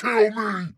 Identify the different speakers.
Speaker 1: kill me!